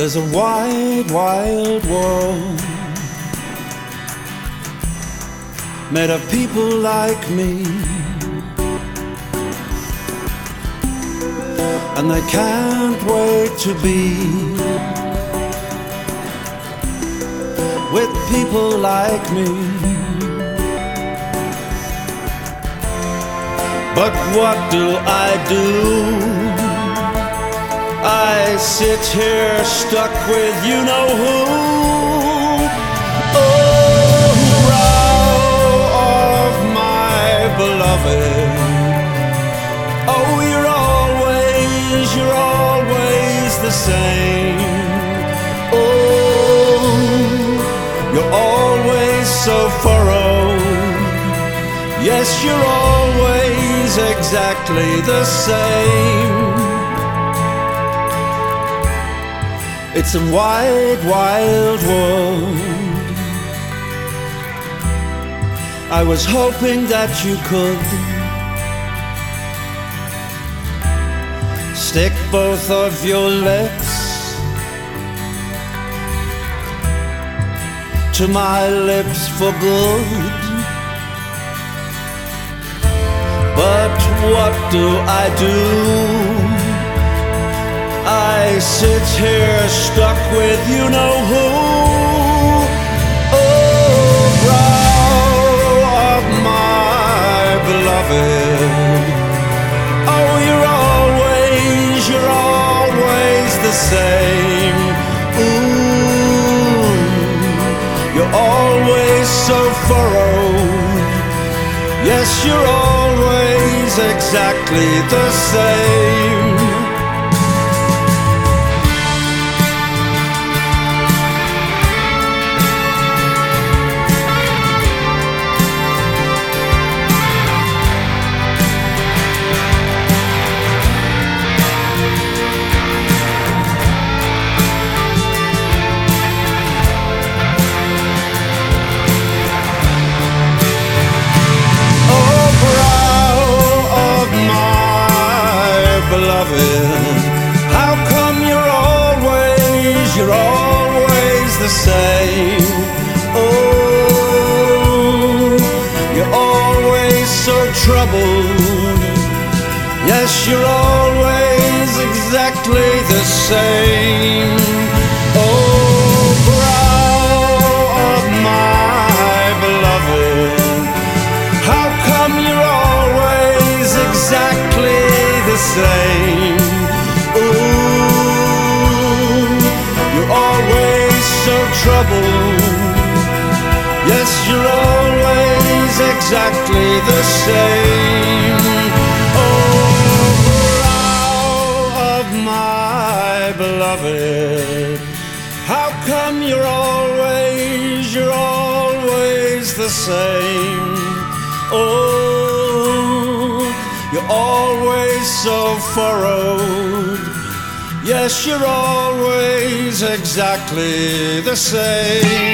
There's a wide, wild world made of people like me. And they can't wait to be with people like me. But what do I do? I sit here stuck with you know who. Oh, brow of my beloved. Oh, you're always, you're always the same. Oh, you're always so furrowed. Yes, you're always exactly the same. It's a wide, wild world. I was hoping that you could stick both of your lips to my lips for good. But what do I do? I sit here stuck with you know who. Oh, brow of my beloved. Oh, you're always, you're always the same. Ooh, you're always so furrowed. Yes, you're always exactly the same. Exactly the same.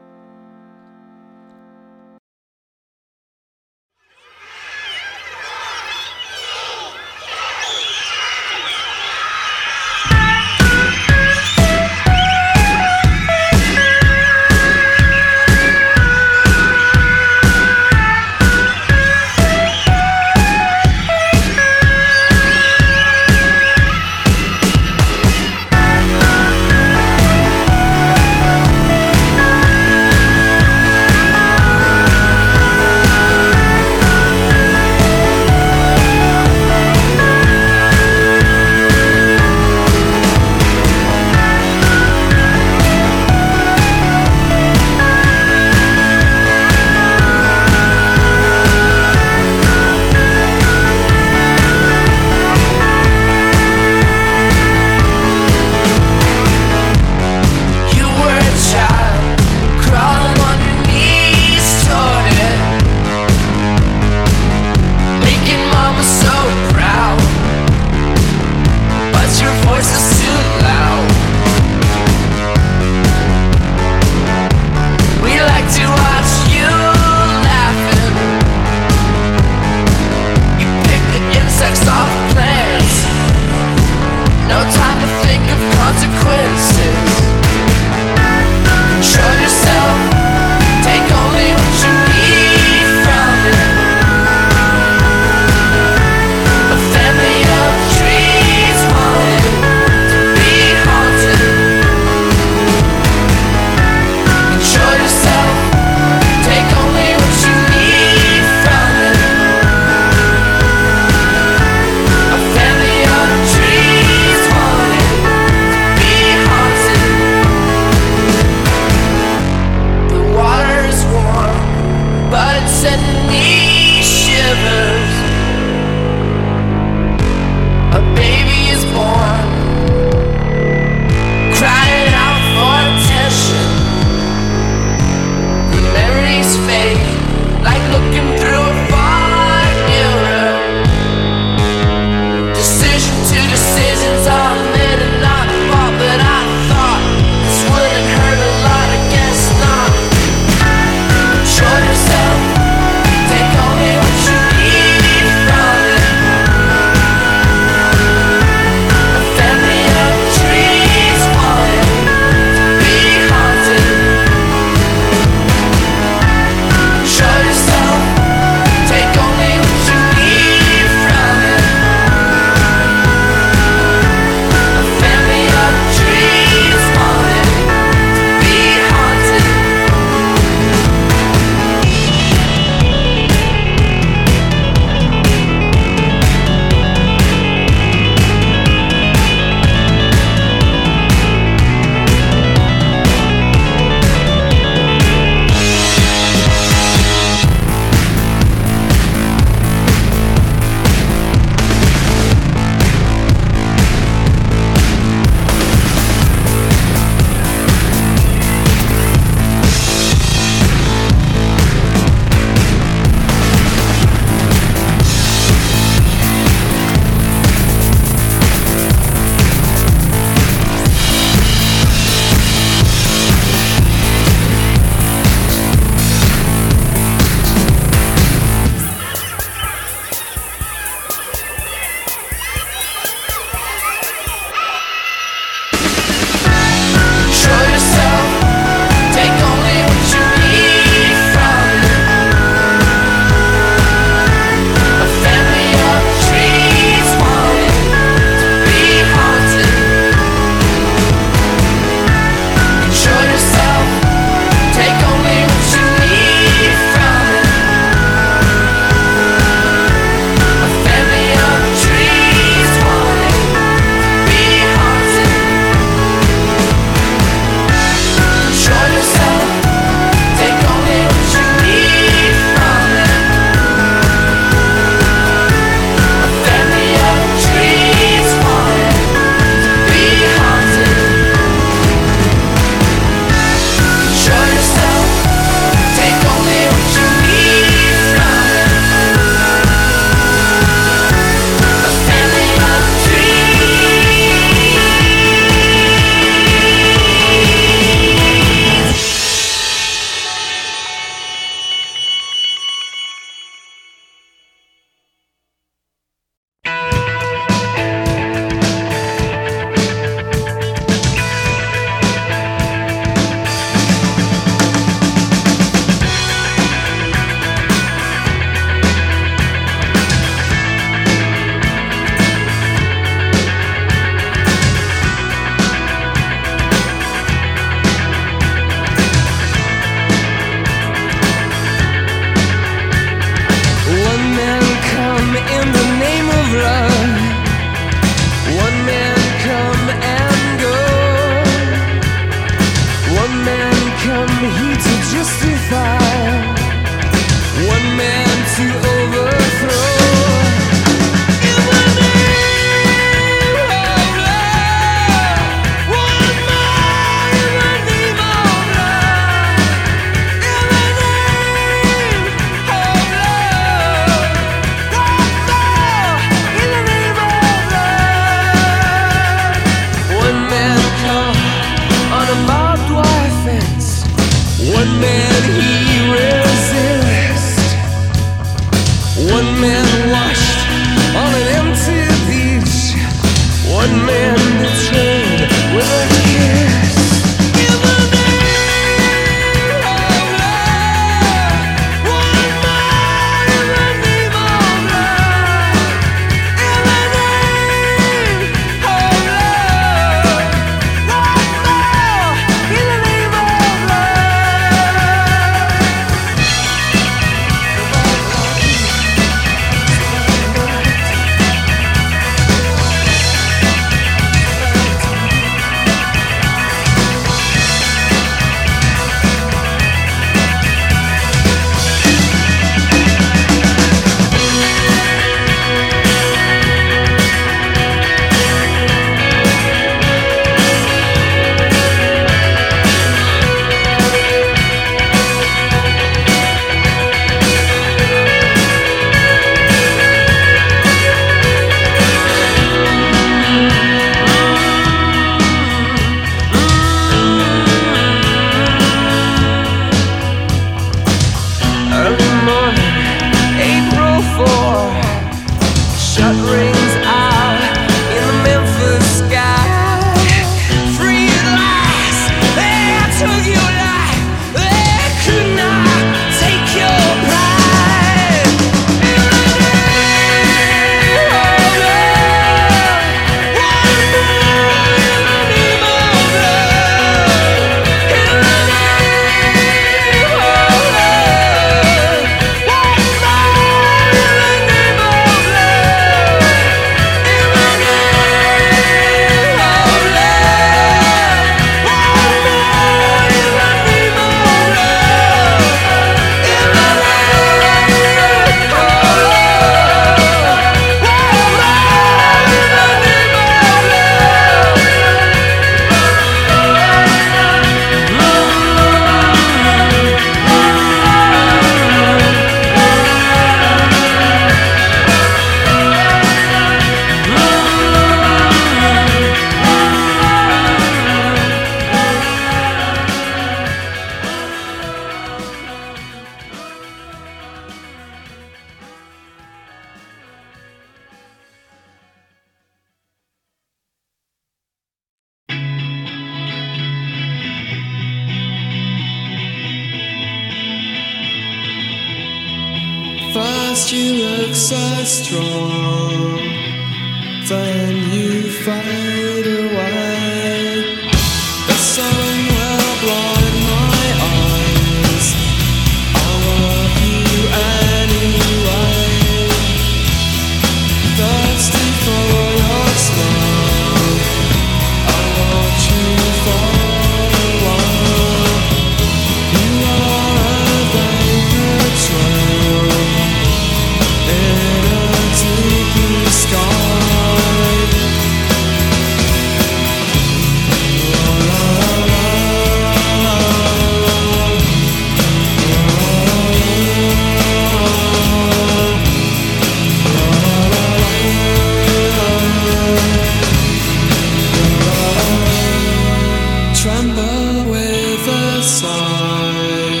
Sigh,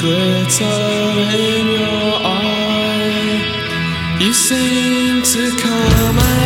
glitter in your eye. You seem to come